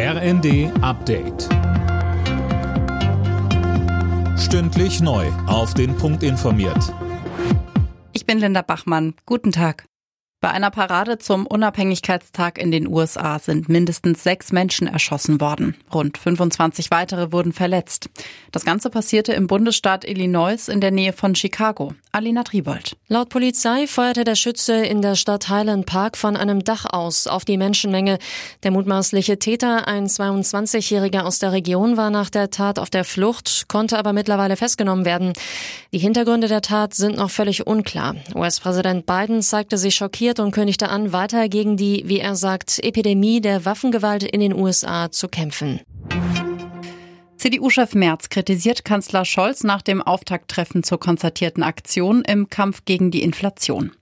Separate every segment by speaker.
Speaker 1: RND Update. Stündlich neu. Auf den Punkt informiert.
Speaker 2: Ich bin Linda Bachmann. Guten Tag. Bei einer Parade zum Unabhängigkeitstag in den USA sind mindestens sechs Menschen erschossen worden. Rund 25 weitere wurden verletzt. Das Ganze passierte im Bundesstaat Illinois in der Nähe von Chicago. Alina Tribold.
Speaker 3: Laut Polizei feuerte der Schütze in der Stadt Highland Park von einem Dach aus auf die Menschenmenge. Der mutmaßliche Täter, ein 22-Jähriger aus der Region, war nach der Tat auf der Flucht, konnte aber mittlerweile festgenommen werden. Die Hintergründe der Tat sind noch völlig unklar. US-Präsident Biden zeigte sich schockiert und kündigte an, weiter gegen die, wie er sagt, Epidemie der Waffengewalt in den USA zu kämpfen.
Speaker 2: CDU-Chef Merz kritisiert Kanzler Scholz nach dem Auftakttreffen zur konzertierten Aktion im Kampf gegen die Inflation.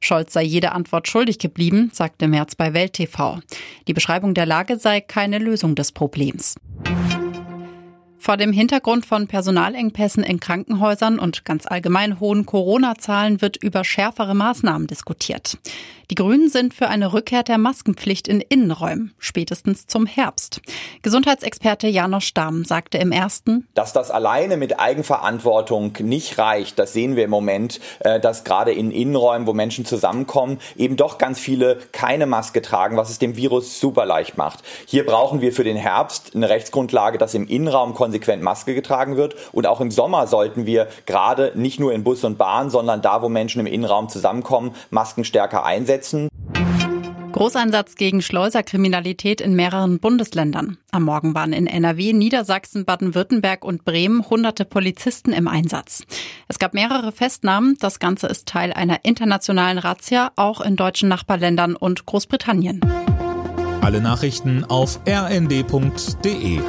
Speaker 2: Scholz sei jede Antwort schuldig geblieben, sagte Merz bei Welt TV. Die Beschreibung der Lage sei keine Lösung des Problems. Vor dem Hintergrund von Personalengpässen in Krankenhäusern und ganz allgemein hohen Corona-Zahlen wird über schärfere Maßnahmen diskutiert. Die Grünen sind für eine Rückkehr der Maskenpflicht in Innenräumen, spätestens zum Herbst. Gesundheitsexperte Janosch Stamm sagte im ersten,
Speaker 4: dass das alleine mit Eigenverantwortung nicht reicht. Das sehen wir im Moment, äh, dass gerade in Innenräumen, wo Menschen zusammenkommen, eben doch ganz viele keine Maske tragen, was es dem Virus super leicht macht. Hier brauchen wir für den Herbst eine Rechtsgrundlage, dass im Innenraum Maske getragen wird. Und auch im Sommer sollten wir gerade nicht nur in Bus und Bahn, sondern da, wo Menschen im Innenraum zusammenkommen, Masken stärker einsetzen einsetzen.
Speaker 2: Großeinsatz gegen Schleuserkriminalität in mehreren Bundesländern. Am Morgen waren in NRW, Niedersachsen, Baden-Württemberg und Bremen hunderte Polizisten im Einsatz. Es gab mehrere Festnahmen. Das Ganze ist Teil einer internationalen Razzia, auch in deutschen Nachbarländern und Großbritannien.
Speaker 1: Alle Nachrichten auf rnd.de